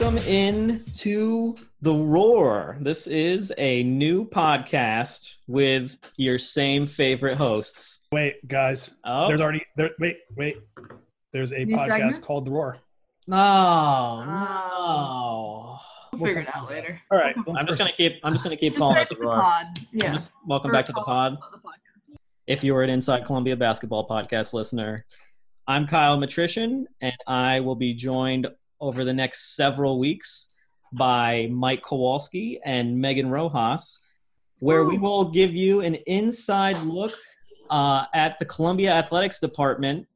Welcome in to The Roar. This is a new podcast with your same favorite hosts. Wait, guys. Oh, There's already there. Wait, wait. There's a New podcast segment? called The Roar. no, no. We'll figure it out later. All right. I'm just gonna keep. I'm just gonna keep Just calling it The the Roar. pod. Yeah. Just welcome Or back to the pod. the. If you are an Inside Columbia basketball podcast listener, I'm Kyle Matrician, and I will be joined over the next several weeks by Mike Kowalski and Megan Rojas, where we will give you an inside look uh, at the Columbia Athletics Department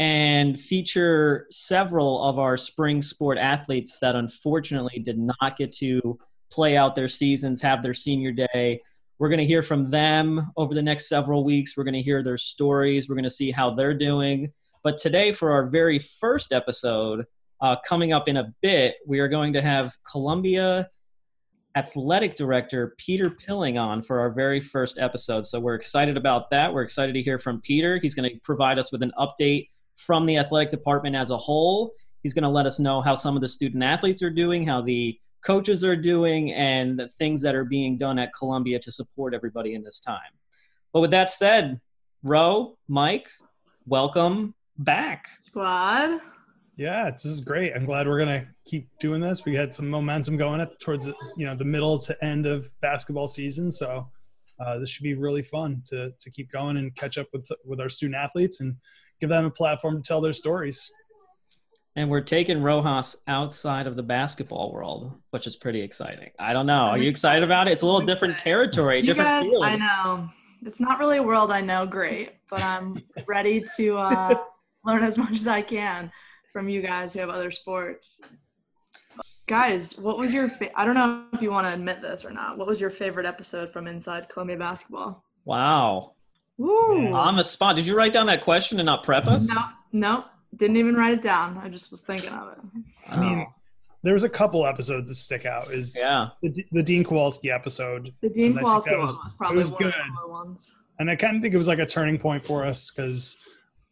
and feature several of our spring sport athletes that unfortunately did not get to play out their seasons, have their senior day. We're going to hear from them over the next several weeks. We're going to hear their stories. We're going to see how they're doing. But today, for our very first episode, uh, coming up in a bit, we are going to have Columbia athletic director Peter Pilling on for our very first episode. So we're excited about that. We're excited to hear from Peter. He's going to provide us with an update from the athletic department as a whole. He's going to let us know how some of the student athletes are doing, how the coaches are doing, and the things that are being done at Columbia to support everybody in this time. But with that said, Ro, Mike, welcome back. Squad. Yeah, this is great. I'm glad we're gonna keep doing this. We had some momentum going up towards you know the middle to end of basketball season, so uh, this should be really fun to to keep going and catch up with with our student athletes and give them a platform to tell their stories. And we're taking Rojas outside of the basketball world, which is pretty exciting. I don't know. Are you excited excited. about it? It's a little different territory, You different guys, field. I know. It's not really a world I know great, but I'm ready to uh, learn as much as I can from you guys who have other sports. Guys, what was your fa- I don't know if you want to admit this or not. What was your favorite episode from Inside Columbia Basketball? Wow. Woo! On the spot. Did you write down that question and not prep us? No, no, didn't even write it down. I just was thinking of it. I mean, there was a couple episodes that stick out. Is yeah. the, the Dean Kowalski episode, The Dean Kowalski that one was- was, probably was one of good. the ones. and I kind of think it was like a turning point for us because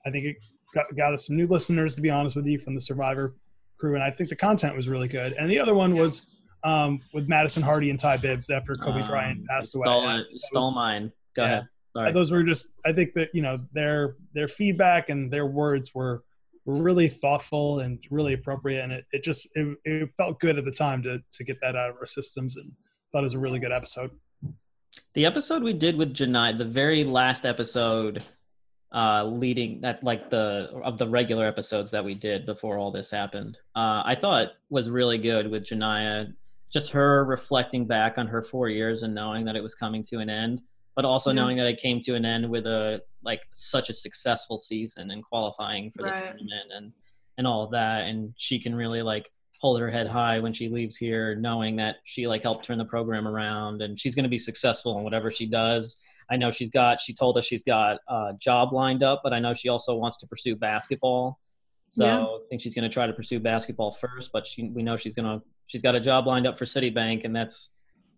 I think it got, got us some new listeners. To be honest with you, from the Survivor crew, and I think the content was really good. And the other one was um, with Madison Hardy and Ty Bibbs after Kobe Um, Bryant passed away. Stole, it- stole was- mine. Go Yeah. ahead. Sorry. Those were just. I think that you know their their feedback and their words were were really thoughtful and really appropriate, and it, it just it, it felt good at the time to to get that out of our systems, and thought it was a really good episode. The episode we did with Janai, the very last episode, uh, leading that like the of the regular episodes that we did before all this happened, uh, I thought was really good with Janaya. Just her reflecting back on her four years and knowing that it was coming to an end, but also Yeah. knowing that it came to an end with a like such a successful season and qualifying for the tournament and and all of that, and she can really like hold her head high when she leaves here, knowing that she like helped turn the program around and she's going to be successful in whatever she does. I know she's got. She told us she's got a job lined up, but I know she also wants to pursue basketball. So Yeah. I think she's going to try to pursue basketball first. But she, we know she's going to. She's got a job lined up for Citibank, and that's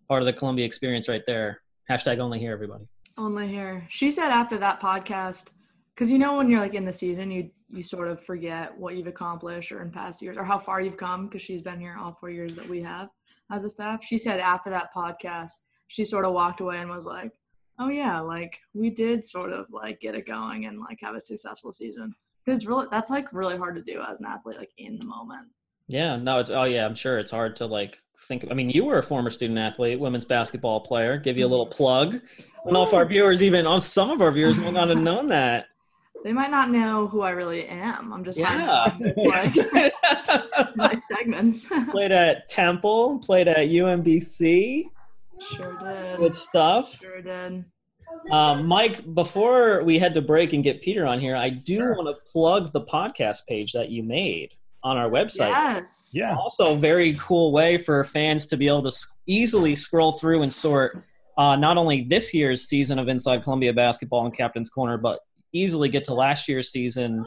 part of the Columbia experience right there. Hashtag only here, everybody. Only here. She said after that podcast, because you know when you're like in the season, you you sort of forget what you've accomplished or in past years or how far you've come because she's been here all four years that we have as a staff. She said after that podcast, she sort of walked away and was like, "Oh yeah, like we did sort of like get it going and like have a successful season." Because really, that's like really hard to do as an athlete, like in the moment. Yeah, no, it's oh yeah, I'm sure it's hard to like think. I mean, you were a former student athlete, women's basketball player. Give you a little plug. I don't know if our viewers even, oh, some of our viewers might not have known that. They might not know who I really am. I'm just Yeah. hiding behind this, like my segments. played at Temple, played at UMBC. sure did. Good stuff. Sure did. Um, Mike, before we head to break and get Peter on here, I do Sure. want to plug the podcast page that you made on our website. Yes. Yeah. Also, a very cool way for fans to be able to s- easily scroll through and sort uh, not only this year's season of Inside Columbia Basketball and Captain's Corner, but easily get to last year's season.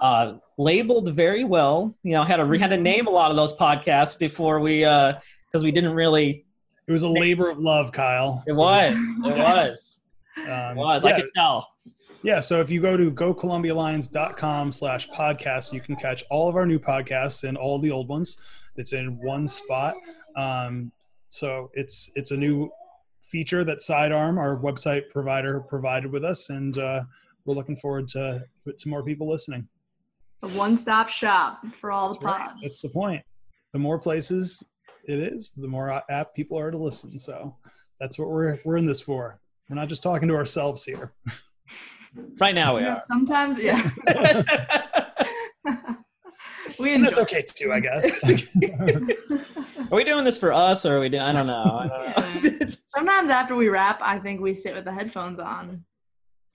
Uh, labeled very well. You know, had to we had to name a lot of those podcasts before we because we didn't really. It was a labor of love, Kyle. It was. It was. Um, It was. I yeah, could tell. yeah. So if you go to gocolumbialions.com slash podcast, you can catch all of our new podcasts and all the old ones. It's in one spot. Um, so it's it's a new feature that Sidearm, our website provider, provided with us, and uh, we're looking forward to to more people listening. A one-stop shop for all That's the right. pods. That's the point. The more places it is, the more app people are to listen. So that's what we're we're in this for. We're not just talking to ourselves here. Right now we You know, are. Sometimes, yeah. we And enjoy. that's okay too, I guess. Are we doing this for us or are we doing? I don't know. I don't know. It's- Sometimes after we wrap, I think we sit with the headphones on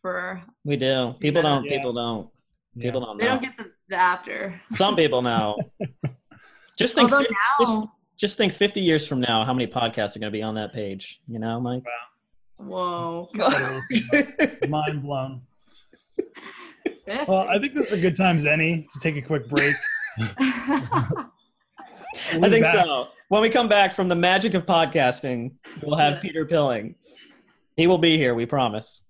for. we do. People Yeah. don't. Yeah. People don't. People don't They don't get the, the after. Some people know. Just think. Although fif- now, just, just think. Fifty years from now, how many podcasts are going to be on that page? You know, Mike. Whoa. Mind blown. Well, I think this is a good time as any to take a quick break. I think back. so. When we come back from the magic of podcasting, we'll have Yes. Peter Pilling. He will be here. We promise.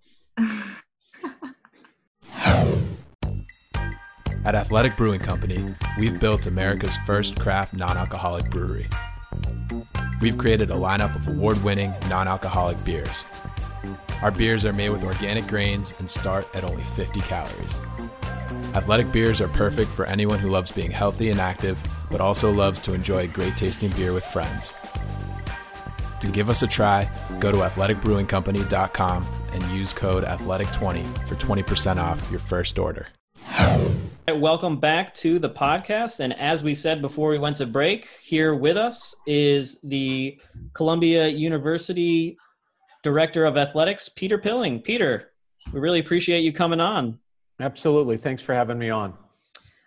At Athletic Brewing Company, we've built America's first craft non alcoholic brewery. We've created a lineup of award winning non alcoholic beers. Our beers are made with organic grains and start at only 50 calories. Athletic beers are perfect for anyone who loves being healthy and active, but also loves to enjoy great tasting beer with friends. To give us a try, go to athleticbrewingcompany.com and use code athletic20 for 20% off your first order. Welcome back to the podcast. And as we said before we went to break, here with us is the Columbia University Director of Athletics, Peter Pilling. Peter, we really appreciate you coming on. Absolutely. Thanks for having me on.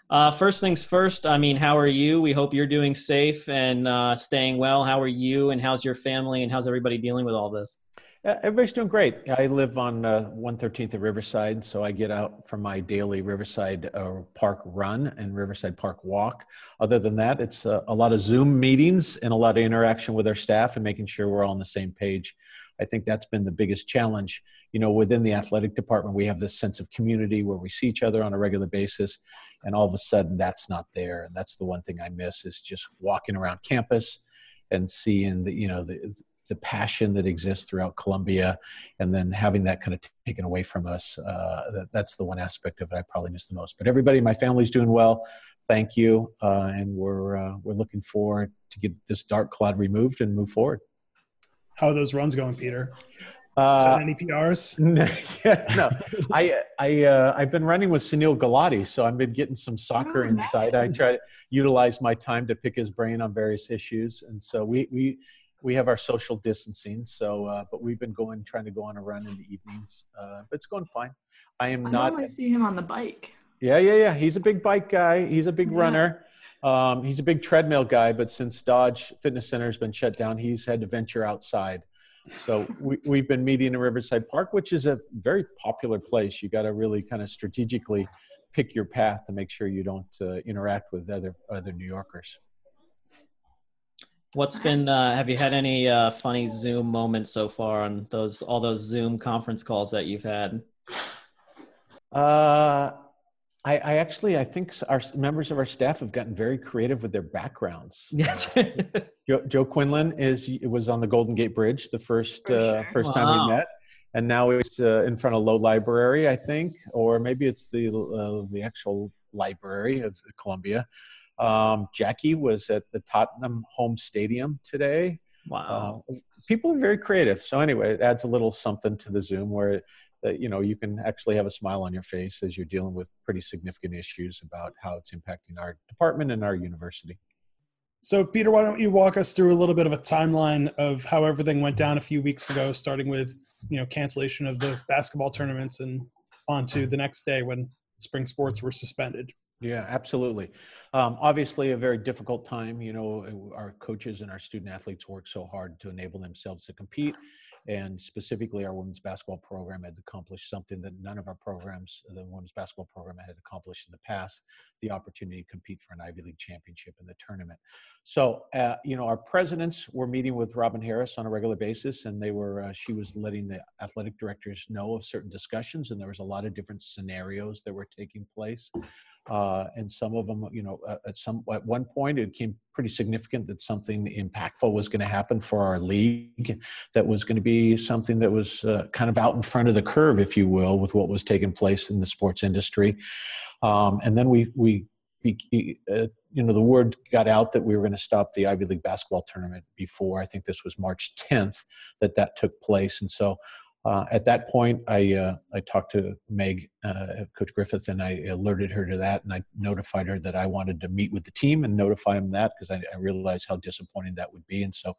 Uh, first things first, I mean, how are you? We hope you're doing safe and uh, staying well. How are you, and how's your family, and how's everybody dealing with all this? Uh, Everybody's doing great. I live on uh, 113th of Riverside, so I get out for my daily Riverside uh, Park run and Riverside Park walk. Other than that, it's uh, a lot of Zoom meetings and a lot of interaction with our staff and making sure we're all on the same page. I think that's been the biggest challenge. You know, within the athletic department, we have this sense of community where we see each other on a regular basis, and all of a sudden that's not there. And that's the one thing I miss is just walking around campus and seeing the, you know, the, the passion that exists throughout Columbia, and then having that kind of taken away from us. Uh, that, that's the one aspect of it I probably miss the most. But everybody, my family's doing well. Thank you, uh, and we're uh, we're looking forward to get this dark cloud removed and move forward. How are those runs going, Peter? Uh, any PRs? no, yeah, no. I I uh, I've been running with Sunil Gulati, so I've been getting some soccer Oh, insight. I try to utilize my time to pick his brain on various issues, and so we we we have our social distancing. So, uh, but we've been going trying to go on a run in the evenings. Uh, but it's going fine. I am I not. normally see him on the bike. Yeah, yeah, yeah. He's a big bike guy. He's a big Yeah. runner. Um, he's a big treadmill guy. But since Dodge Fitness Center has been shut down, he's had to venture outside. So we, we've been meeting in Riverside Park, which is a very popular place. You got to really kind of strategically pick your path to make sure you don't uh, interact with other other New Yorkers. What's been? Uh, have you had any uh, funny Zoom moments so far on those all those Zoom conference calls that you've had? Uh, I, I actually I think our members of our staff have gotten very creative with their backgrounds. Yes. Joe, Joe Quinlan is was on the Golden Gate Bridge the first For uh, sure. first time we met, and now it's uh, in front of Low Library, I think, or maybe it's the uh, the actual library of Columbia. Um, Jackie was at the Tottenham home stadium today. wow. Uh, people are very creative. So anyway, it adds a little something to the Zoom where that you know you can actually have a smile on your face as you're dealing with pretty significant issues about how it's impacting our department and our university. So, Peter, why don't you walk us through a little bit of a timeline of how everything went down a few weeks ago, starting with you know cancellation of the basketball tournaments and on to the next day when spring sports were suspended. Yeah, absolutely. Um, obviously, a very difficult time. You know, our coaches and our student athletes work so hard to enable themselves to compete. And specifically, our women's basketball program had accomplished something that none of our programs, the women's basketball program, had accomplished in the past the opportunity to compete for an Ivy League championship in the tournament. So, uh, you know, our presidents were meeting with Robin Harris on a regular basis, and they were, uh, she was letting the athletic directors know of certain discussions, and there was a lot of different scenarios that were taking place. Uh, and some of them, you know, at some at one point it became pretty significant that something impactful was going to happen for our league. That was going to be something that was uh, kind of out in front of the curve, if you will, with what was taking place in the sports industry. Um, and then we we uh, you know, the word got out that we were going to stop the Ivy League basketball tournament before. I think this was March 10th that that took place, and so uh, at that point, I uh, I talked to Meg, uh, Coach Griffith, and I alerted her to that, and I notified her that I wanted to meet with the team and notify them that because I, I, realized how disappointing that would be, and so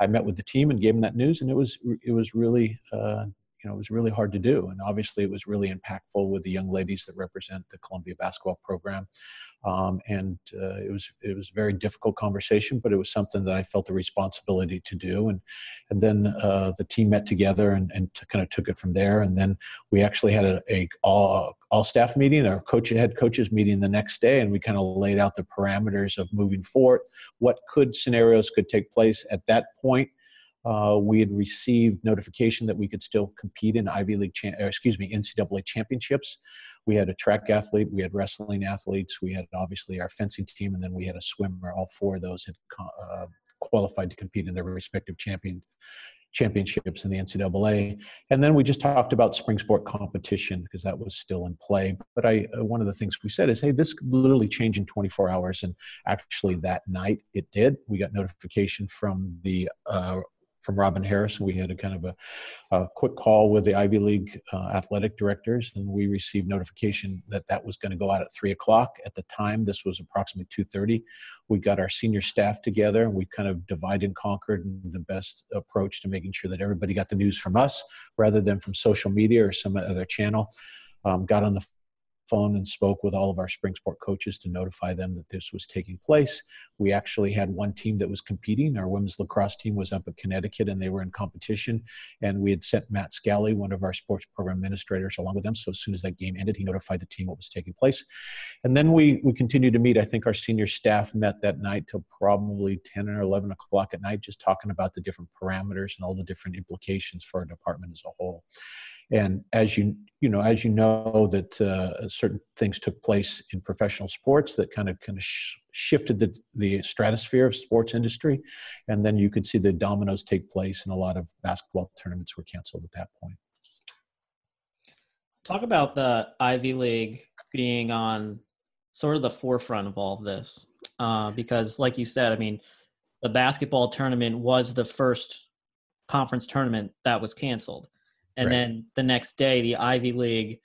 I met with the team and gave them that news, and it was it was really uh, you know, it was really hard to do. And obviously, it was really impactful with the young ladies that represent the Columbia basketball program. Um, and uh, it was it was a very difficult conversation, but it was something that I felt the responsibility to do. And and then uh, the team met together and, and kind of took it from there. And then we actually had a, a all, all staff meeting, our coach head coaches meeting the next day, and we kind of laid out the parameters of moving forward. What could scenarios could take place at that point uh, we had received notification that we could still compete in Ivy League, cha- excuse me, NCAA championships. We had a track athlete, we had wrestling athletes, we had obviously our fencing team, and then we had a swimmer. All four of those had uh, qualified to compete in their respective champion championships in the NCAA. And then we just talked about spring sport competition because that was still in play. But I, uh, one of the things we said is, hey, this could literally change in 24 hours. And actually, that night it did. We got notification from the uh, from Robin Harris. We had a kind of a, a quick call with the Ivy League uh, athletic directors, and we received notification that that was going to go out at three o'clock. At the time, this was approximately two thirty. We got our senior staff together, and we kind of divided and conquered the best approach to making sure that everybody got the news from us rather than from social media or some other channel. Um, got on the phone and spoke with all of our spring sport coaches to notify them that this was taking place. We actually had one team that was competing. Our women's lacrosse team was up in Connecticut and they were in competition. And we had sent Matt Scally, one of our sports program administrators, along with them. So as soon as that game ended, he notified the team what was taking place. And then we, we continued to meet. I think our senior staff met that night till probably 10 or 11 o'clock at night, just talking about the different parameters and all the different implications for our department as a whole. And as you you know, as you know, that uh, certain things took place in professional sports that kind of kind of sh- shifted the the stratosphere of sports industry, and then you could see the dominoes take place, and a lot of basketball tournaments were canceled at that point. Talk about the Ivy League being on sort of the forefront of all of this, uh, because, like you said, I mean, the basketball tournament was the first conference tournament that was canceled and right. then the next day the Ivy League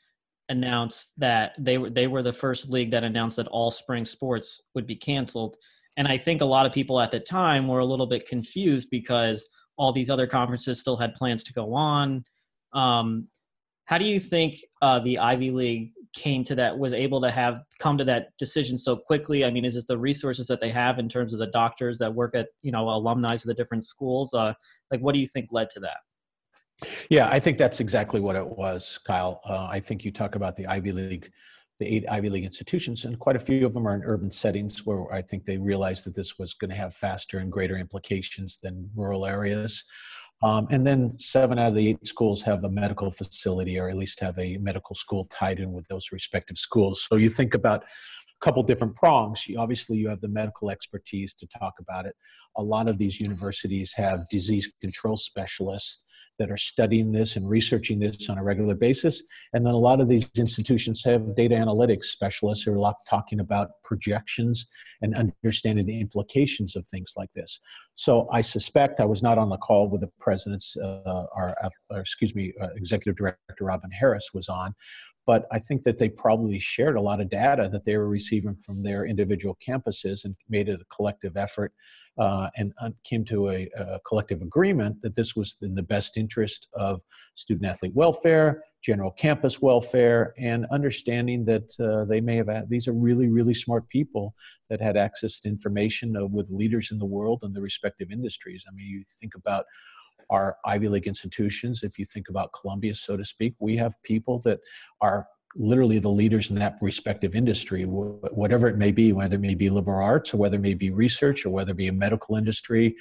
announced that they were they were the first league that announced that all spring sports would be canceled. And I think a lot of people at the time were a little bit confused because all these other conferences still had plans to go on. Um, how do you think uh, the Ivy League came to that was able to have come to that decision so quickly? I mean, is it the resources that they have in terms of the doctors that work at you know alumni of the different schools? Uh, like, what do you think led to that? Yeah, I think that's exactly what it was, Kyle. Uh, I think you talk about the Ivy League, the eight Ivy League institutions, and quite a few of them are in urban settings where I think they realized that this was going to have faster and greater implications than rural areas. Um, and then seven out of the eight schools have a medical facility or at least have a medical school tied in with those respective schools. So you think about couple different prongs. You, obviously, you have the medical expertise to talk about it. A lot of these universities have disease control specialists that are studying this and researching this on a regular basis. And then a lot of these institutions have data analytics specialists who are talking about projections and understanding the implications of things like this. So I suspect I was not on the call with the president's, uh, our, or excuse me, uh, executive director Robin Harris was on, but I think that they probably shared a lot of data that they were receiving from their individual campuses and made it a collective effort uh, and uh, came to a, a, collective agreement that this was in the best interest of student athlete welfare, general campus welfare, and understanding that uh, they may have had, these are really, really smart people that had access to information with leaders in the world and the respective industries. I mean, you think about our Ivy League institutions, if you think about Columbia, so to speak, we have people that are literally the leaders in that respective industry, whatever it may be, whether it may be liberal arts or whether it may be research or whether it be a medical industry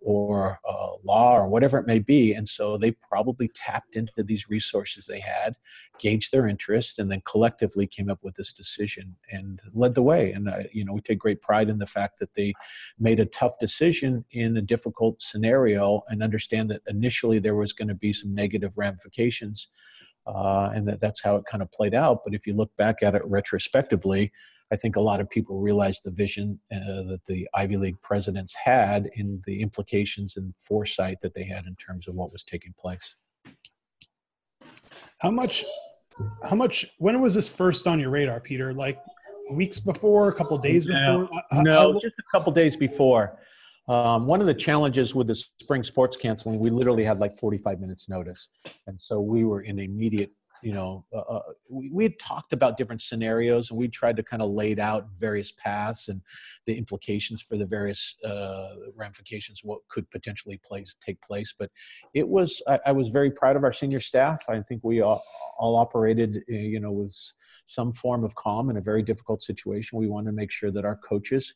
or uh, law or whatever it may be. And so they probably tapped into these resources they had, gauged their interest, and then collectively came up with this decision and led the way. And, uh, you know, we take great pride in the fact that they made a tough decision in a difficult scenario and understand that initially there was going to be some negative ramifications. Uh, and that that's how it kind of played out. But if you look back at it retrospectively, I think a lot of people realized the vision uh, that the Ivy League presidents had in the implications and foresight that they had in terms of what was taking place. How much, how much, when was this first on your radar, Peter? Like weeks before, a couple days no, before? no, just a couple days before. Um, one of the challenges with the spring sports canceling, we literally had like 45 minutes notice. And so we were in immediate you know, uh, uh, we, we had talked about different scenarios and we tried to kind of laid out various paths and the implications for the various uh, ramifications, what could potentially place, take place. But it was, I, I, was very proud of our senior staff. I think we all, all operated, uh, you know, with some form of calm in a very difficult situation. We wanted to make sure that our coaches,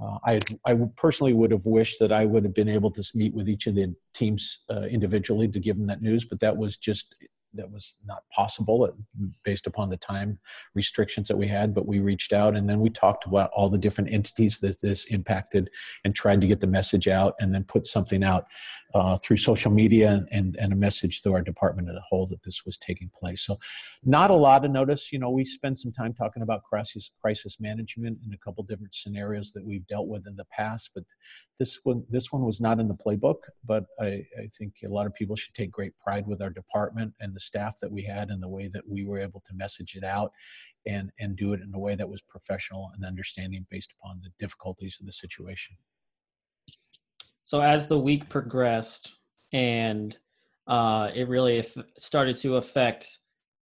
uh, I, I personally would have wished that I would have been able to meet with each of the teams uh, individually to give them that news, but that was just that was not possible uh, based upon the time restrictions that we had but we reached out and then we talked about all the different entities that this impacted and tried to get the message out and then put something out uh, through social media and, and a message through our department as a whole that this was taking place. So not a lot of notice. You know we spent some time talking about crisis crisis management in a couple different scenarios that we've dealt with in the past but this one this one was not in the playbook but I, I think a lot of people should take great pride with our department and the staff that we had and the way that we were able to message it out and and do it in a way that was professional and understanding based upon the difficulties of the situation so as the week progressed and uh, it really started to affect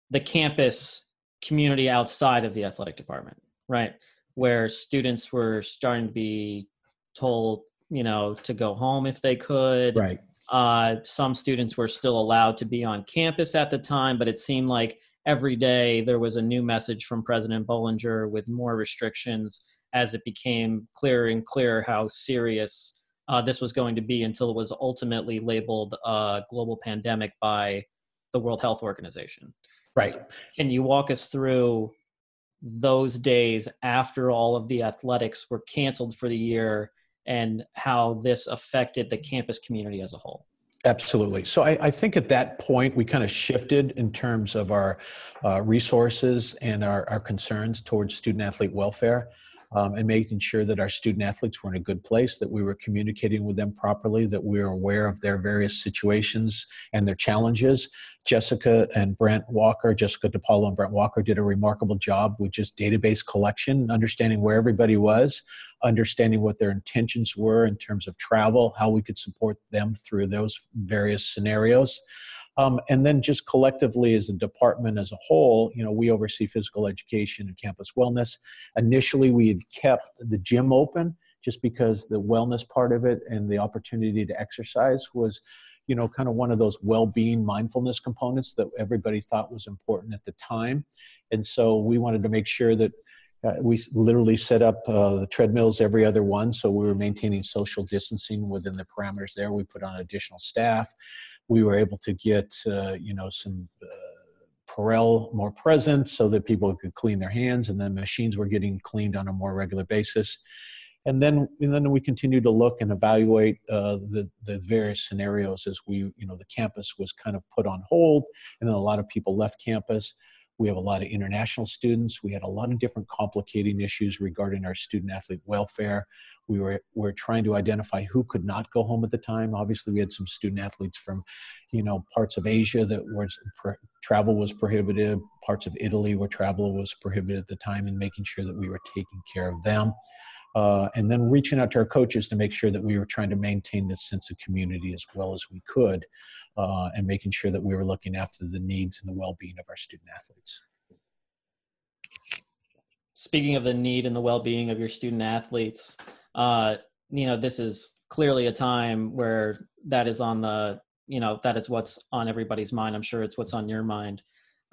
the campus community outside of the athletic department right? Where students were starting to be told you know to go home if they could. Right. Uh, some students were still allowed to be on campus at the time, but it seemed like every day there was a new message from President Bollinger with more restrictions as it became clearer and clearer how serious uh, this was going to be until it was ultimately labeled a global pandemic by the World Health Organization. Right. So can you walk us through those days after all of the athletics were canceled for the year and how this affected the campus community as a whole. Absolutely. So I, I, think at that point we kind of shifted in terms of our uh, resources and our, our concerns towards student athlete welfare um, and making sure that our student athletes were in a good place, that we were communicating with them properly, that we were aware of their various situations and their challenges. Jessica and Brent Walker, Jessica DePaulo and Brent Walker did a remarkable job with just database collection, understanding where everybody was, understanding what their intentions were in terms of travel, how we could support them through those various scenarios. Um, and then just collectively as a department as a whole, you know, we oversee physical education and campus wellness. Initially, we had kept the gym open just because the wellness part of it and the opportunity to exercise was you know kind of one of those well-being mindfulness components that everybody thought was important at the time. And so we wanted to make sure that uh, we literally set up uh, the treadmills every other one. So we were maintaining social distancing within the parameters there. We put on additional staff we were able to get uh, you know some uh, Purell more present so that people could clean their hands, and then machines were getting cleaned on a more regular basis. And then, and then we continue to look and evaluate uh, the the various scenarios as we, you know, the campus was kind of put on hold, and then a lot of people left campus. We have a lot of international students. We had a lot of different complicating issues regarding our student athlete welfare. We were, were trying to identify who could not go home at the time. Obviously, we had some student athletes from, you know, parts of Asia that was travel was prohibited, parts of Italy where travel was prohibited at the time, and making sure that we were taking care of them. Uh, and then reaching out to our coaches to make sure that we were trying to maintain this sense of community as well as we could, uh, and making sure that we were looking after the needs and the well-being of our student athletes. Speaking of the need and the well-being of your student athletes, uh, you know, this is clearly a time where that is on the, you know, that is what's on everybody's mind. I'm sure it's what's on your mind.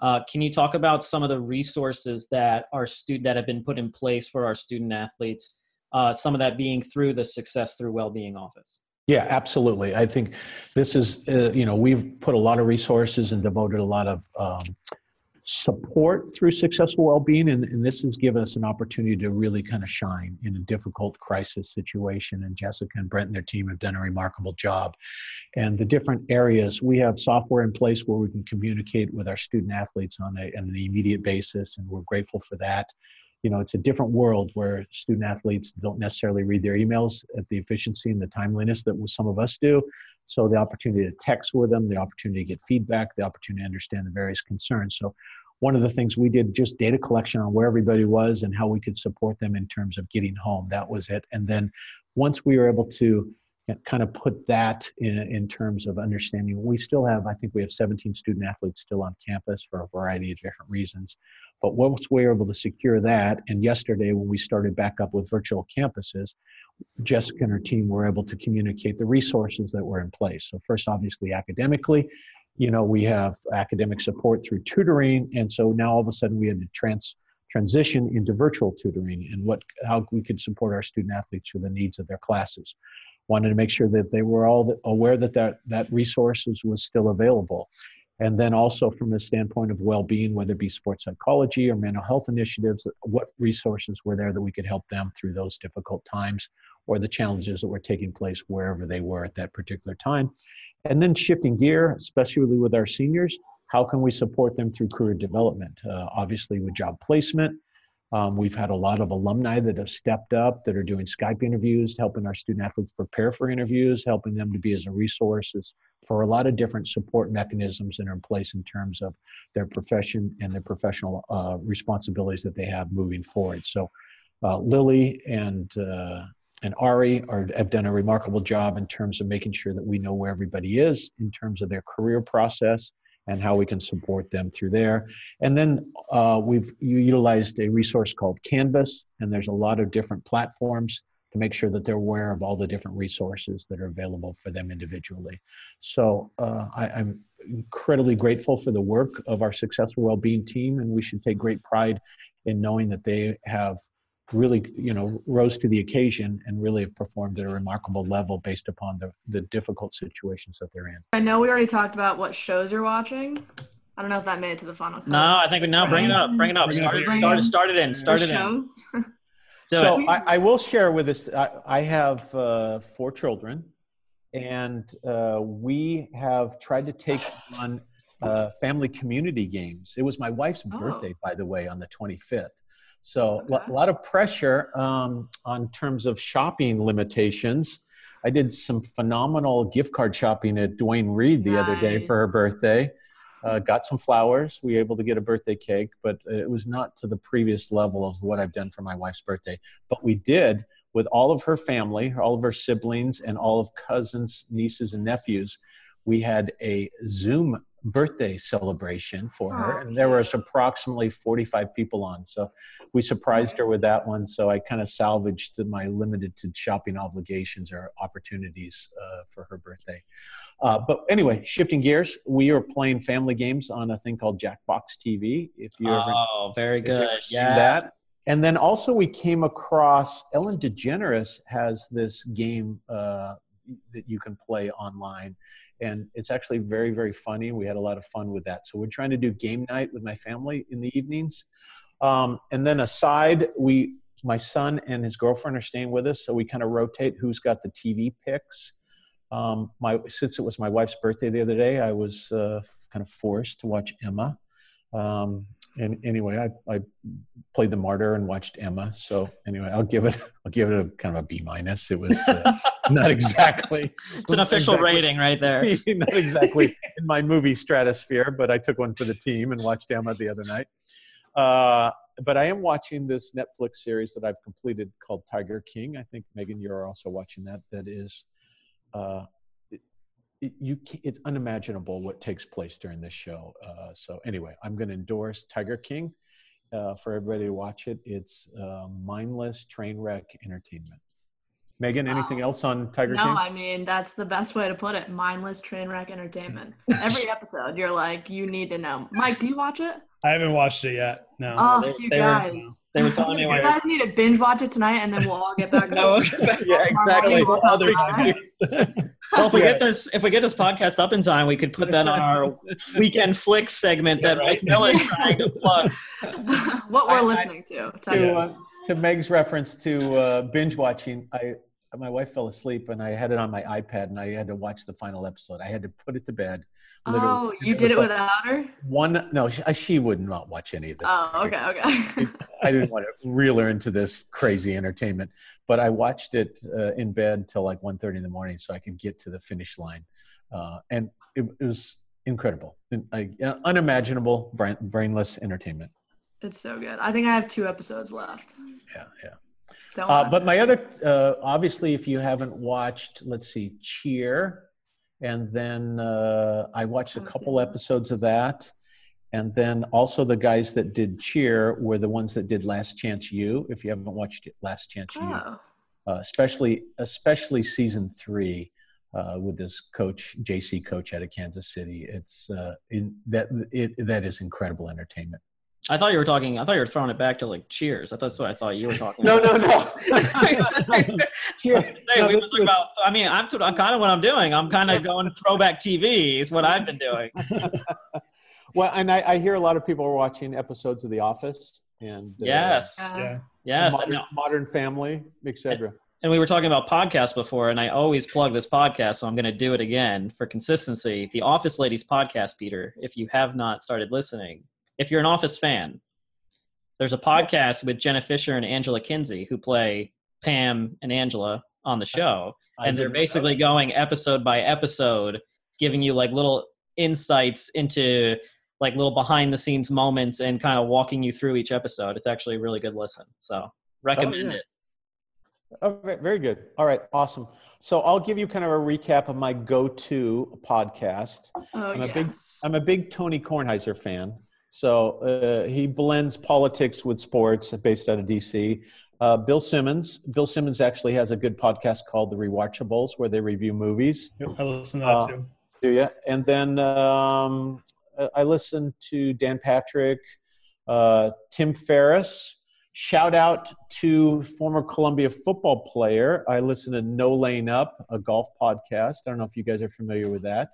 Uh, can you talk about some of the resources that our student that have been put in place for our student athletes? Uh, some of that being through the Success Through Wellbeing Office. Yeah, absolutely. I think this is, uh, you know, we've put a lot of resources and devoted a lot of um, support through successful well-being and, and, this has given us an opportunity to really kind of shine in a difficult crisis situation and jessica and brent and their team have done a remarkable job and the different areas we have software in place where we can communicate with our student athletes on, a, on an immediate basis and we're grateful for that you know it's a different world where student athletes don't necessarily read their emails at the efficiency and the timeliness that some of us do. So the opportunity to text with them the opportunity to get feedback the opportunity to understand the various concerns. So one of the things we did just data collection on where everybody was and how we could support them in terms of getting home that was it. And then once we were able to kind of put that in, in terms of understanding. We still have i think we have 17 student athletes still on campus for a variety of different reasons. But once we were able to secure that and yesterday when we started back up with virtual campuses jessica and her team were able to communicate the resources that were in place. So first obviously academically you know we have academic support through tutoring and so now all of a sudden we had to trans transition into virtual tutoring and what how we could support our student athletes for the needs of their classes wanted to make sure that they were all aware that that, that resources was still available and then also from the standpoint of well-being whether it be sports psychology or mental health initiatives what resources were there that we could help them through those difficult times or the challenges that were taking place wherever they were at that particular time and then shifting gear, especially with our seniors, how can we support them through career development? Uh, obviously, with job placement, um, we've had a lot of alumni that have stepped up that are doing Skype interviews, helping our student athletes prepare for interviews, helping them to be as a resource for a lot of different support mechanisms that are in place in terms of their profession and their professional uh, responsibilities that they have moving forward. So, uh, Lily and uh, and Ari are, have done a remarkable job in terms of making sure that we know where everybody is in terms of their career process and how we can support them through there. And then uh, we've utilized a resource called Canvas, and there's a lot of different platforms to make sure that they're aware of all the different resources that are available for them individually. So uh, I, I'm incredibly grateful for the work of our successful well-being team, and we should take great pride in knowing that they have really you know rose to the occasion and really have performed at a remarkable level based upon the, the difficult situations that they're in. I know we already talked about what shows you're watching. I don't know if that made it to the final cut. no i think we now bring it up bring it up. Bring start, it, start, start it in start it in. So I, I, will share with this i, I have uh, four children and uh, we have tried to take on uh, family community games. It was my wife's oh. birthday by the way on the 25th so okay. a lot of pressure um, on terms of shopping limitations. I did some phenomenal gift card shopping at Duane Reade the nice. other day for her birthday. Uh, got some flowers. We were able to get a birthday cake, but it was not to the previous level of what I've done for my wife's birthday. But we did with all of her family, all of her siblings, and all of cousins, nieces, and nephews. We had a Zoom birthday celebration for her and there was approximately 45 people on so we surprised her with that one so i kind of salvaged my limited to shopping obligations or opportunities uh, for her birthday. Uh, but anyway shifting gears we are playing family games on a thing called jackbox tv if you ever oh very good yeah. that. And then also we came across ellen degeneres has this game uh, that you can play online. And it's actually very very funny. We had a lot of fun with that. So we're trying to do game night with my family in the evenings. Um, and then aside we my son and his girlfriend are staying with us. So we kind of rotate who's got the tv picks. Um, my since it was my wife's birthday the other day i was uh, kind of forced to watch emma. Um, and anyway, I, I played the martyr and watched Emma. So anyway, I'll give it I'll give it a kind of a B minus. It was uh, not exactly. It's an official exactly, rating right there. not exactly in my movie stratosphere, but I took one for the team and watched Emma the other night. Uh, but I am watching this Netflix series that I've completed called Tiger King. I think Megan, you're also watching that. That is uh, it, you it's unimaginable what takes place during this show. Uh, so anyway, I'm going to endorse Tiger King uh, for everybody to watch it. It's uh, mindless train wreck entertainment. Megan, anything else on Tiger No, King? No, I mean that's the best way to put it. Mindless train wreck entertainment. Every episode, you're like, you need to know. Mike, do you watch it? I haven't watched it yet. No. Oh, they- you they were- guys. They were telling me You guys need to binge watch it tonight, and then we'll all get back. to No, yeah, exactly. We'll Other about it. topics. Well, if we Yeah. get this, if we get this podcast up in time, we could put that on our weekend flicks segment Yeah, that right. Mike Miller is trying to plug. what we're I- I- listening to. to, uh, to Meg's reference to uh, binge watching, I my wife fell asleep and I had it on my iPad and I had to watch the final episode. I had to put it to bed. literally. Oh, you did it like without her? one. No, she, she would not watch any of this. Oh, okay, okay. I didn't want to reel her into this crazy entertainment, but I watched it uh, in bed till like 1.30 in the morning so I could get to the finish line, uh, and it, it was incredible, I, uh, unimaginable, brain, brainless entertainment. It's so good. I think I have two episodes left. Yeah, yeah. Uh, but my other, uh, obviously, if you haven't watched, let's see, Cheer, and then uh, I watched a couple episodes of that. And then also the guys that did Cheer were the ones that did Last Chance U. If you haven't watched it, Last Chance U, oh, uh, especially especially season three uh, with this coach, JC coach out of Kansas City. It's uh, in that it that is incredible entertainment. I thought you were talking. I thought you were throwing it back to like Cheers. I thought that's what I thought you were talking. No, about. no, no. Cheer. Hey, No, we this were talking was- about. I mean, I'm, I'm kind of what I'm doing. I'm kind of going throwback TV is what I've been doing. Well, and I, I hear a lot of people are watching episodes of The Office and uh, Yes, uh, yeah. yes. Modern, no. Modern Family, etc. And we were talking about podcasts before, and I always plug this podcast, so I'm going to do it again for consistency. The Office Ladies podcast, Peter. If you have not started listening, if you're an Office fan, there's a podcast with Jenna Fischer and Angela Kinsey who play Pam and Angela on the show, and they're basically going episode by episode, giving you like little insights into like little behind the scenes moments and kind of walking you through each episode. It's actually a really good listen. So recommend yeah. it. Oh, very good. All right, awesome. So I'll give you kind of a recap of my go-to podcast. Oh, I'm a yes. big- I'm a big Tony Kornheiser fan. So uh, he blends politics with sports, based out of DC. Uh, Bill Simmons. Bill Simmons actually has a good podcast called The Rewatchables, where they review movies. Yep, I listen to that Uh, too. Do you? And then um, I- listen to Dan Patrick, uh, Tim Ferriss. Shout out to former Columbia football player. I listen to No Laying Up, a golf podcast. I don't know if you guys are familiar with that,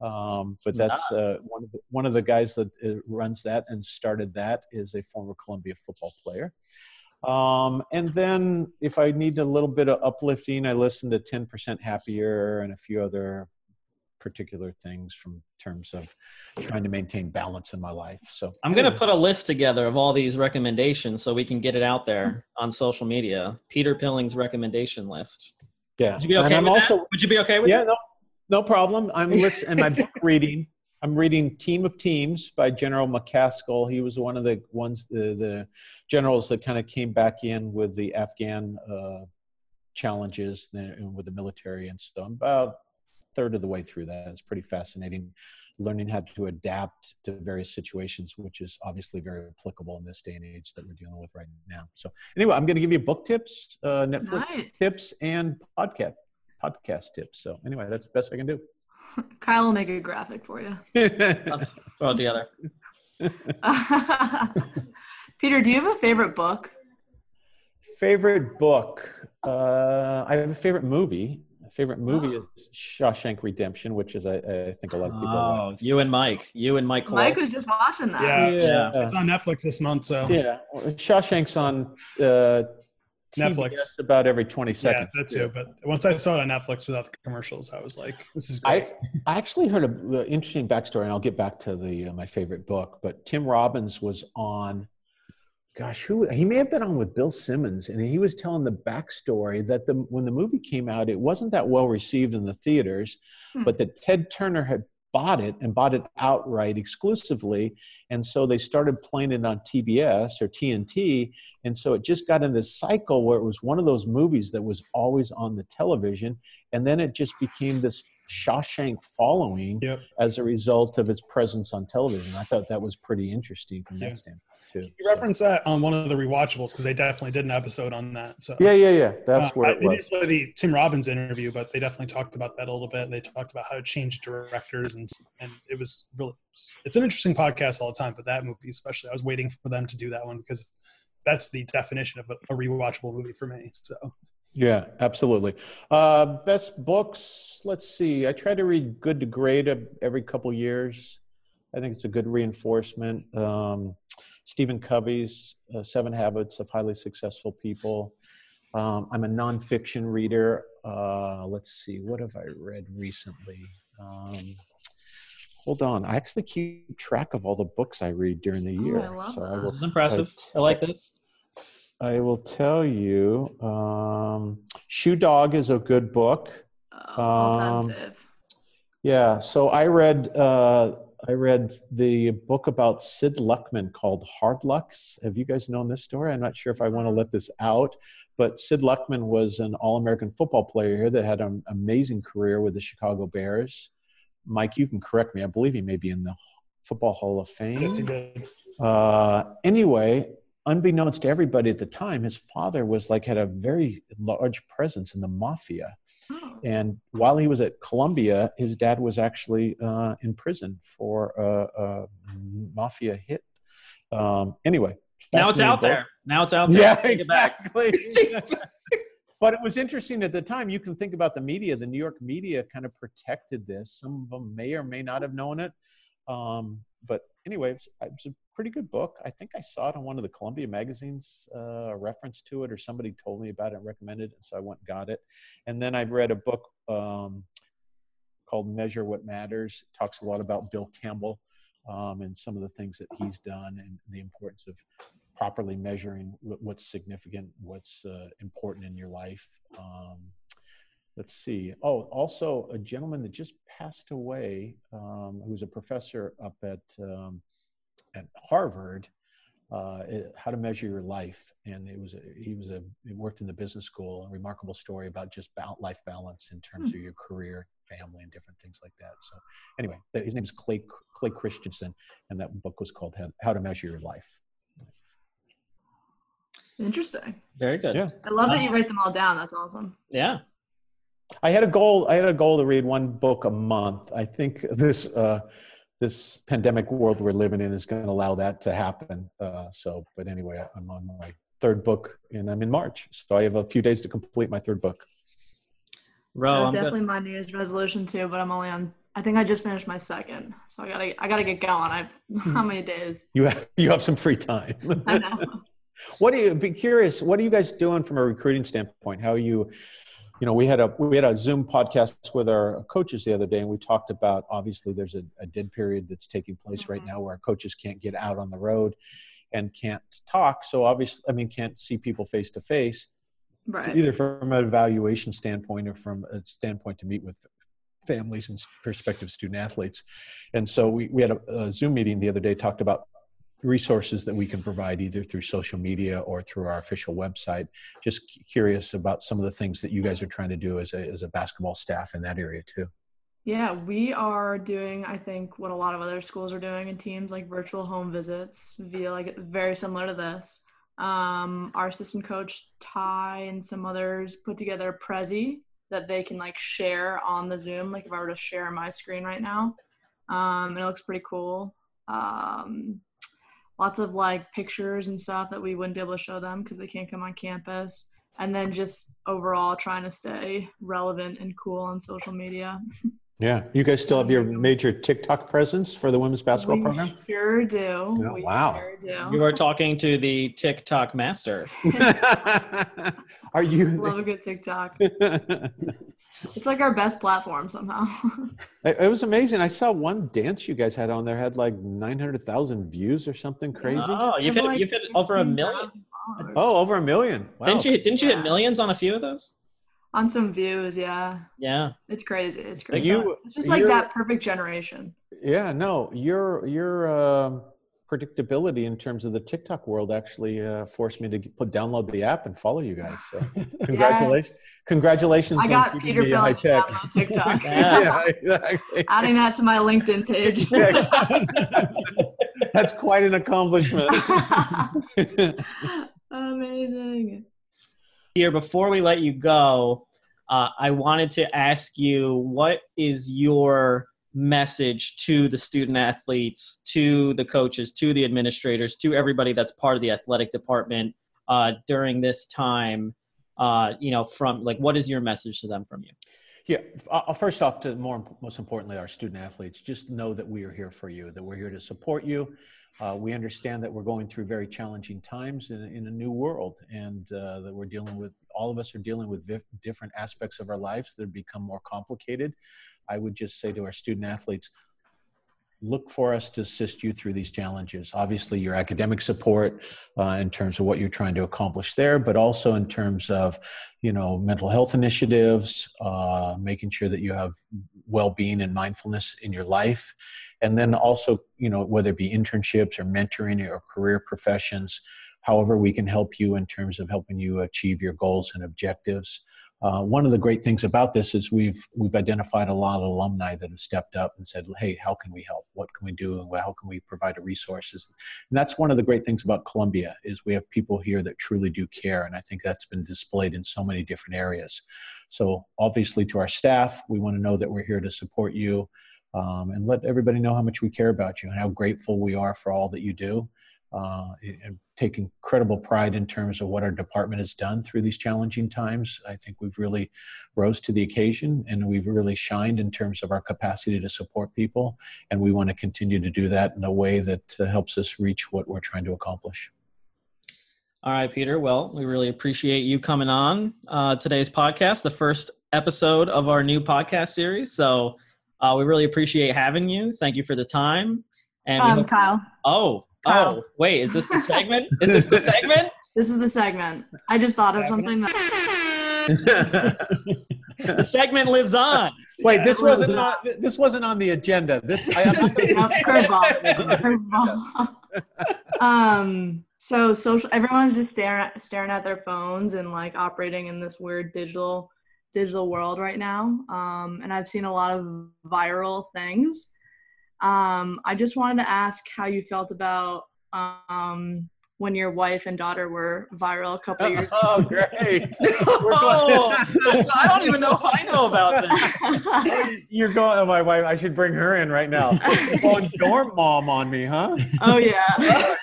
um, but that's uh, one of the, one of the guys that uh, runs that and started that is a former Columbia football player. Um, and then if I need a little bit of uplifting, I listen to 10% Happier and a few other particular things from terms of trying to maintain balance in my life. So I'm gonna put a list together of all these recommendations so we can get it out there on social media. Peter Pilling's recommendation list. yeah. Would you be And okay I'm with also that? Would you be okay with yeah, that? no, no problem. I'm listening. my book reading. I'm reading Team of Teams by General McChrystal. He was one of the ones, the, the generals that kind of came back in with the Afghan uh, challenges and with the military. And so I'm about a third of the way through that. It's pretty fascinating learning how to adapt to various situations, which is obviously very applicable in this day and age that we're dealing with right now. So anyway, I'm going to give you book tips, uh, Netflix Nice. tips, and podcast podcast tips. So anyway, that's the best I can do. Kyle will make a graphic for you. Throw it together. Peter, do you have a favorite book? favorite book. Uh, I have a favorite movie. My favorite movie Oh. is Shawshank Redemption, which is I, I think a lot of people Oh, like. you and Mike. You and Mike. Mike Kowalski. was just watching that. Yeah. Yeah. It's on Netflix this month, so Yeah, Shawshank's on uh, Netflix. TBS about every twenty seconds. yeah, seconds. that too. But once I saw it on Netflix without the commercials, I was like, "This is great." I, I actually heard an interesting backstory, and I'll get back to the uh, my favorite book. But Tim Robbins was on, gosh, who he may have been on with Bill Simmons, and he was telling the backstory that the when the movie came out, it wasn't that well received in the theaters, Hmm. but that Ted Turner had bought it and bought it outright exclusively, and so they started playing it on TBS or TNT, And so it just got in this cycle where it was one of those movies that was always on the television. And then it just became this Shawshank following Yep. as a result of its presence on television. I thought that was pretty interesting from Yeah. that standpoint, too. You reference that on one of the rewatchables because they definitely did an episode on that. So Yeah, yeah, yeah. That's Uh, where I- it they was. didn't play the Tim Robbins interview, but they definitely talked about that a little bit. They talked about how to change directors, and and it was really it's an interesting podcast all the time. But that movie, especially, I was waiting for them to do that one because that's the definition of a, a rewatchable movie for me. So Yeah, absolutely. Uh, best books. Let's see. I try to read Good to Great every couple years. I think it's a good reinforcement. Um, Stephen Covey's uh, Seven Habits of Highly Successful People. Um, I'm a nonfiction reader. Uh, let's see. What have I read recently? Um, hold on. I actually keep track of all the books I read during the Oh, year. I love so I will This is impressive. I like this. I will tell you. Um, Shoe Dog is a good book. All-time Um. Yeah. So I read. Uh, I read the book about Sid Luckman called Hard Lucks. Have you guys known this story? I'm not sure if I want to let this out, but Sid Luckman was an All-American football player here that had an amazing career with the Chicago Bears. Mike, you can correct me. I believe he may be in the Football Hall of Fame. yes, he did. Uh, anyway, unbeknownst to everybody at the time, his father was like had a very large presence in the mafia. And while he was at Columbia, his dad was actually uh, in prison for a, a mafia hit. Um, anyway, Now it's out book. there. Now it's out there. Yeah, Take it back. exactly. but it was interesting at the time. You can think about the media. The New York media kind of protected this. Some of them may or may not have known it. Um, but anyway, it was, it was a pretty good book. I think I saw it on one of the Columbia magazines, uh, a reference to it, or somebody told me about it and recommended it. So I went and got it. And then I read a book um, called Measure What Matters. It talks a lot about Bill Campbell um, and some of the things that he's done and the importance of properly measuring what's significant, what's uh, important in your life. Um, let's see. Oh, also a gentleman that just passed away, um, who was a professor up at um, at Harvard. Uh, it- how to measure your life, and it was a, he was a he worked in the business school. A remarkable story about just ba- life balance in terms Hmm. of your career, family, and different things like that. So, anyway, th- his name is Clay Clay Christensen, and that book was called How- How to Measure Your Life. Interesting. Very good. Yeah. I love that you write them all down. That's awesome. Yeah. I had a goal. I had a goal to read one book a month. I think this uh, this pandemic world we're living in is going to allow that to happen. Uh, so, but anyway, I'm on my third book, and I'm in March, so I have a few days to complete my third book. Ro, That's I'm good. definitely my New Year's resolution too, but I'm only on. I think I just finished my second, so I gotta I gotta get going. I've how many days? You have you have some free time. I know. what do you be curious? What are you guys doing from a recruiting standpoint? How are you? You know, we had a we had a Zoom podcast with our coaches the other day, and we talked about obviously there's a, a dead period that's taking place right Mhm. now where our coaches can't get out on the road and can't talk. So obviously, I mean, can't see people face to face, either from an evaluation standpoint or from a standpoint to meet with families and prospective student athletes. And so we, we had a, a Zoom meeting the other day, talked about resources that we can provide either through social media or through our official website. Just curious about some of the things that you guys are trying to do as a, as a basketball staff in that area too. Yeah, we are doing, I think, what a lot of other schools are doing in teams, like virtual home visits via like very similar to this. Um, our assistant coach Ty and some others put together a Prezi that they can like share on the Zoom. Like if I were to share my screen right now, um, it looks pretty cool. Um, lots of like pictures and stuff that we wouldn't be able to show them because they can't come on campus. And then just overall trying to stay relevant and cool on social media. Yeah. You guys still have your major TikTok presence for the women's basketball we program? Sure do. Yeah, we wow. Sure You are talking to the TikTok master. are you? Love a good TikTok. It's like our best platform somehow. It it was amazing. I saw one dance you guys had on there had like 900,000 views or something crazy. Oh, you've hit, you've hit over a million. Oh, over a million. Wow. Didn't you? Didn't you Yeah. hit millions on a few of those? On some views, yeah. Yeah. It's crazy. It's crazy. you- it's just like that perfect generation. Yeah, no, your your um predictability in terms of the TikTok world actually uh, forced me to put download the app and follow you guys. So congratulations, Yes. congratulations! I got on Peter keeping me high tech. on TikTok. yeah, exactly. Adding that to my LinkedIn page. That's quite an accomplishment. Amazing. Here, before we let you go, uh, I wanted to ask you what is your message to the student athletes, to the coaches, to the administrators, to everybody that's part of the athletic department uh, during this time? Uh, you know, from like, what is your message to them from you? Yeah. f- uh, First off, to more most importantly, our student athletes, just know that we are here for you. That we're here to support you. Uh, we understand that we're going through very challenging times in, in a new world, and uh, that we're dealing with. All of us are dealing with vif- different aspects of our lives that have become more complicated. I would just say to our student athletes, look for us to assist you through these challenges. Obviously, your academic support uh, in terms of what you're trying to accomplish there, but also in terms of, you know, mental health initiatives, uh, making sure that you have well-being and mindfulness in your life, and then also, you know, whether it be internships or mentoring or career professions. However, we can help you in terms of helping you achieve your goals and objectives. Uh, one of the great things about this is we've we've identified a lot of alumni that have stepped up and said, "Hey, how can we help? What can we do? And how can we provide a resources?" And that's one of the great things about Columbia is we have people here that truly do care, and I think that's been displayed in so many different areas. So obviously, to our staff, we want to know that we're here to support you um, and let everybody know how much we care about you and how grateful we are for all that you do. Uh, and take incredible pride in terms of what our department has done through these challenging times. I think we've really rose to the occasion and we've really shined in terms of our capacity to support people. And we want to continue to do that in a way that uh, helps us reach what we're trying to accomplish. All right, Peter. Well, we really appreciate you coming on uh, today's podcast, the first episode of our new podcast series. So uh, we really appreciate having you. Thank you for the time. And we Um, hope- Kyle, oh, Kyle. oh, wait, is this the segment? is this the segment? this is the segment. I just thought of something that The segment lives on. Wait, this wasn't on, this wasn't on the agenda. This I, I'm Nope, curveball. curveball. um. So social. Everyone's just staring at, staring at their phones and like operating in this weird digital digital world right now. Um. And I've seen a lot of viral things. Um. I just wanted to ask how you felt about um when your wife and daughter were viral a couple years. Ago. Oh, great! Oh, I don't even know if I know about this. Oh, You're going. Oh, my wife. I should bring her in right now. You're dorm mom on me, huh? oh yeah.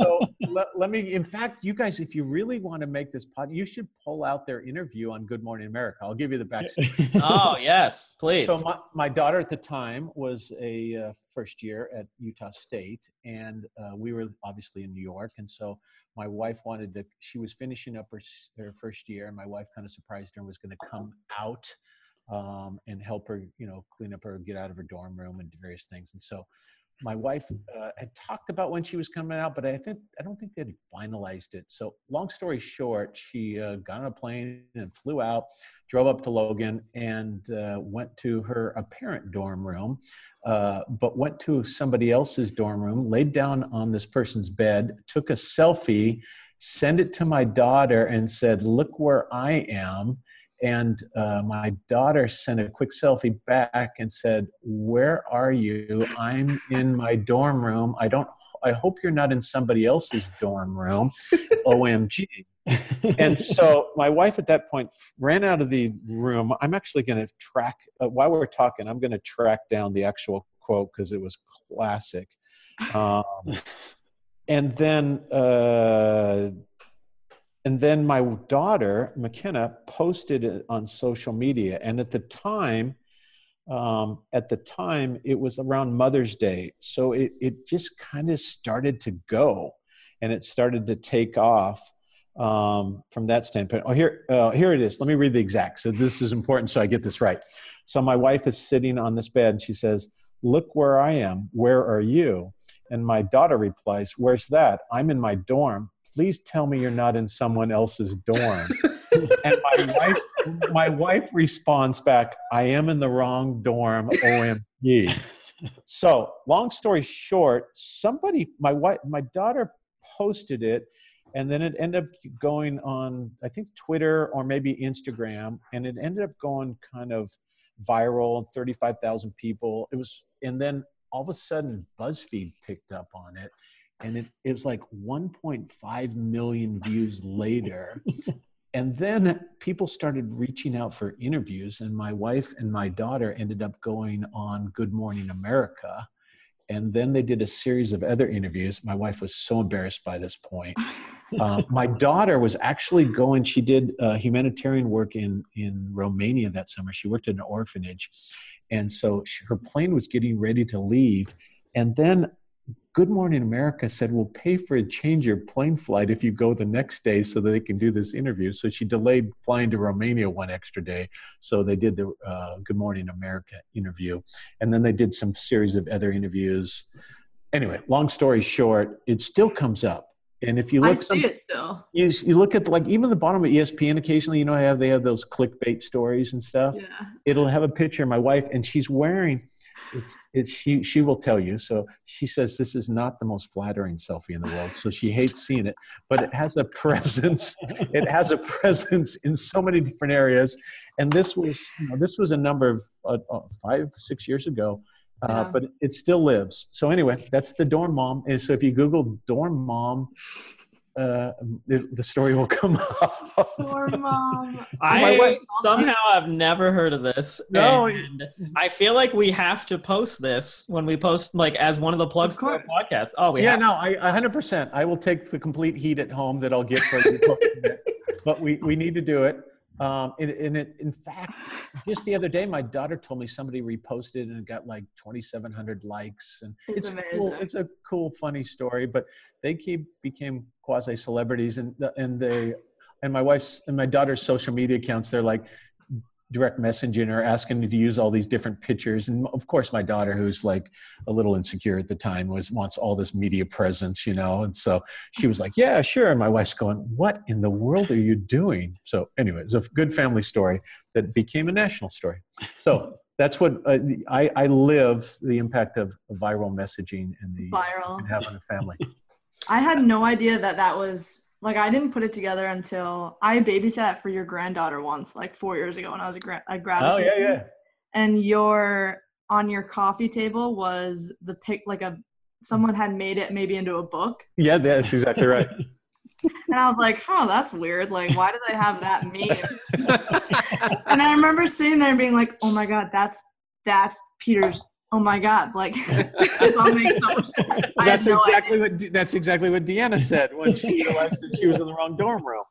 so let, let me in fact you guys if you really want to make this pod you should pull out their interview on good morning america i'll give you the backstory Oh, yes, please. so my, my daughter at the time was a uh, first year at utah state and uh, we were obviously in new york and so my wife wanted to she was finishing up her, her first year and my wife kind of surprised her and was going to come out um, and help her you know clean up her get out of her dorm room and various things and so my wife uh, had talked about when she was coming out, but I think I don't think they had finalized it. So, long story short, she uh, got on a plane and flew out, drove up to Logan, and uh, went to her apparent dorm room, uh, but went to somebody else's dorm room, laid down on this person's bed, took a selfie, sent it to my daughter, and said, "Look where I am." And uh, my daughter sent a quick selfie back and said, "Where are you? I'm in my dorm room. I don't. I hope you're not in somebody else's dorm room." Omg. And so my wife at that point ran out of the room. I'm actually going to track uh, while we're talking. I'm going to track down the actual quote because it was classic. Um, and then uh, and then my daughter mckenna posted it on social media. And at the time um, at the time it was around mother's day. So it, it just kind of started to go and it started to take off um, from that standpoint. Oh here uh, here it is. Let me read the exact. So this is important so i get this right. So my wife is sitting on this bed and she says look where i am. Where are you? And my daughter replies where's that? I'm in my dorm please tell me you're not in someone else's dorm. and my wife, my wife responds back, I am in the wrong dorm, OMG. so long story short, somebody, my wife, my daughter posted it, and then it ended up going on, I think Twitter or maybe Instagram, and it ended up going kind of viral and 35,000 people. It was, and then all of a sudden BuzzFeed picked up on it and it, it was like 1.5 million views later. and then people started reaching out for interviews and my wife and my daughter ended up going on Good Morning America. And then they did a series of other interviews. My wife was so embarrassed by this point. Uh, my daughter was actually going, she did uh, humanitarian work in, in Romania that summer. She worked in an orphanage. And so she, her plane was getting ready to leave. And then Good Morning America said, We'll pay for a change your plane flight if you go the next day so that they can do this interview. So she delayed flying to Romania one extra day. So they did the uh, Good Morning America interview. And then they did some series of other interviews. Anyway, long story short, it still comes up. And if you look, I see some, it still. You, you look at like even the bottom of ESPN. Occasionally, you know, have they have those clickbait stories and stuff. Yeah. It'll have a picture of my wife, and she's wearing. It's it's she she will tell you. So she says this is not the most flattering selfie in the world. So she hates seeing it, but it has a presence. it has a presence in so many different areas. And this was you know, this was a number of uh, uh five six years ago. Uh, yeah. but it still lives. So anyway, that's the dorm mom. And so if you Google dorm mom, uh, the, the, story will come up. Poor mom. so I wife, somehow have never heard of this. No, I feel like we have to post this when we post, like, as one of the plugs for the podcast. Oh, we yeah, have no, I 100%. I will take the complete heat at home that I'll get for you. but we we need to do it. Um, and, and it, in fact, just the other day, my daughter told me somebody reposted and it got like 2,700 likes, and it's, it's cool. It's a cool, funny story. But they keep became quasi celebrities, and the, and they and my wife's and my daughter's social media accounts. They're like, direct messaging or asking me to use all these different pictures. And of course my daughter who's like a little insecure at the time was wants all this media presence you know? And so she was like yeah sure. And my wife's going what in the world are you doing? So anyway it's a good family story that became a national story. So that's what uh, I, I live the impact of viral messaging and the viral. and having a family. I had no idea that that was like I didn't put it together until I babysat for your granddaughter once, like four years ago when I was a grad. A grad oh yeah, yeah. And your on your coffee table was the pic, like a someone had made it maybe into a book. Yeah, that's exactly right. and I was like, "Oh, that's weird. Like, why do they have that meme?" and I remember sitting there and being like, "Oh my god, that's that's Peter's oh my god like that's no exactly idea. what that's exactly what deanna said when she realized that she was in the wrong dorm room.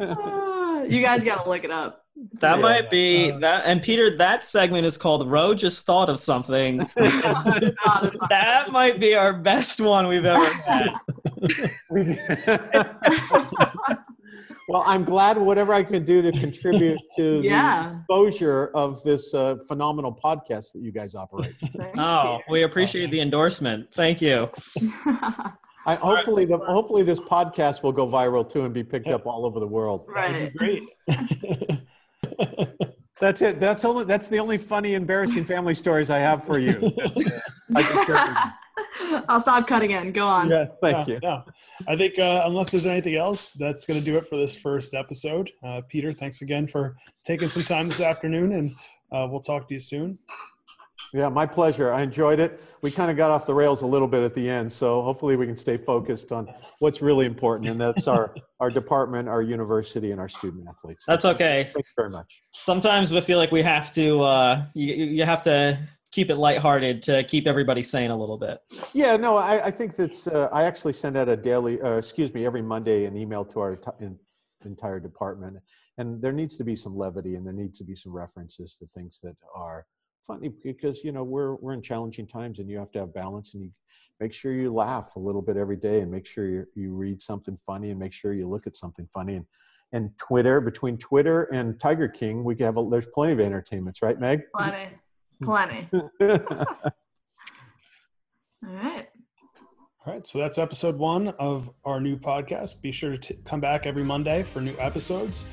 Uh, you guys gotta look it up. That yeah. might be uh, that and peter that segment is called ro just thought of something. That might be our best one we've ever had well, I'm glad whatever I can do to contribute to yeah. the exposure of this uh, phenomenal podcast that you guys operate. Thanks, oh, Peter. we appreciate the endorsement. Thank you. I, hopefully, the, hopefully this podcast will go viral too and be picked up all over the world. Right. great. That's it. That's only. That's the only funny, embarrassing family stories I have for you. I'll stop cutting in. Go on. Yeah, thank yeah, you. Yeah, I think uh, unless there's anything else, that's going to do it for this first episode. Uh, Peter, thanks again for taking some time this afternoon, and uh, we'll talk to you soon. Yeah, my pleasure. I enjoyed it. We kind of got off the rails a little bit at the end, so hopefully we can stay focused on what's really important, and that's our our department, our university, and our student athletes. That's okay. Thanks very much. Sometimes we feel like we have to. Uh, you, you have to keep it lighthearted to keep everybody sane a little bit. Yeah, no, I, I think that's. Uh, I actually send out a daily, uh, excuse me, every Monday an email to our t- in, entire department, and there needs to be some levity and there needs to be some references to things that are funny because you know we're we're in challenging times and you have to have balance and you make sure you laugh a little bit every day and make sure you you read something funny and make sure you look at something funny and and Twitter between Twitter and Tiger King we have a, there's plenty of entertainments right Meg plenty Plenty. All right. All right. So that's episode one of our new podcast. Be sure to t- come back every Monday for new episodes.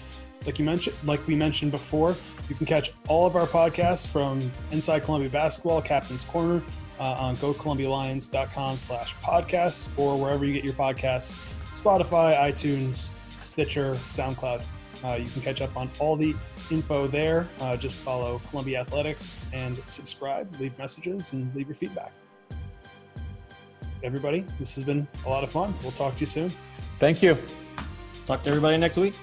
like you mentioned, like we mentioned before, you can catch all of our podcasts from Inside Columbia Basketball, Captain's Corner, uh, on gocolumbialions.com slash podcasts or wherever you get your podcasts, Spotify, iTunes, Stitcher, SoundCloud. Uh, you can catch up on all the info there. Uh, just follow Columbia Athletics and subscribe, leave messages, and leave your feedback. Everybody, this has been a lot of fun. We'll talk to you soon. Thank you. Talk to everybody next week.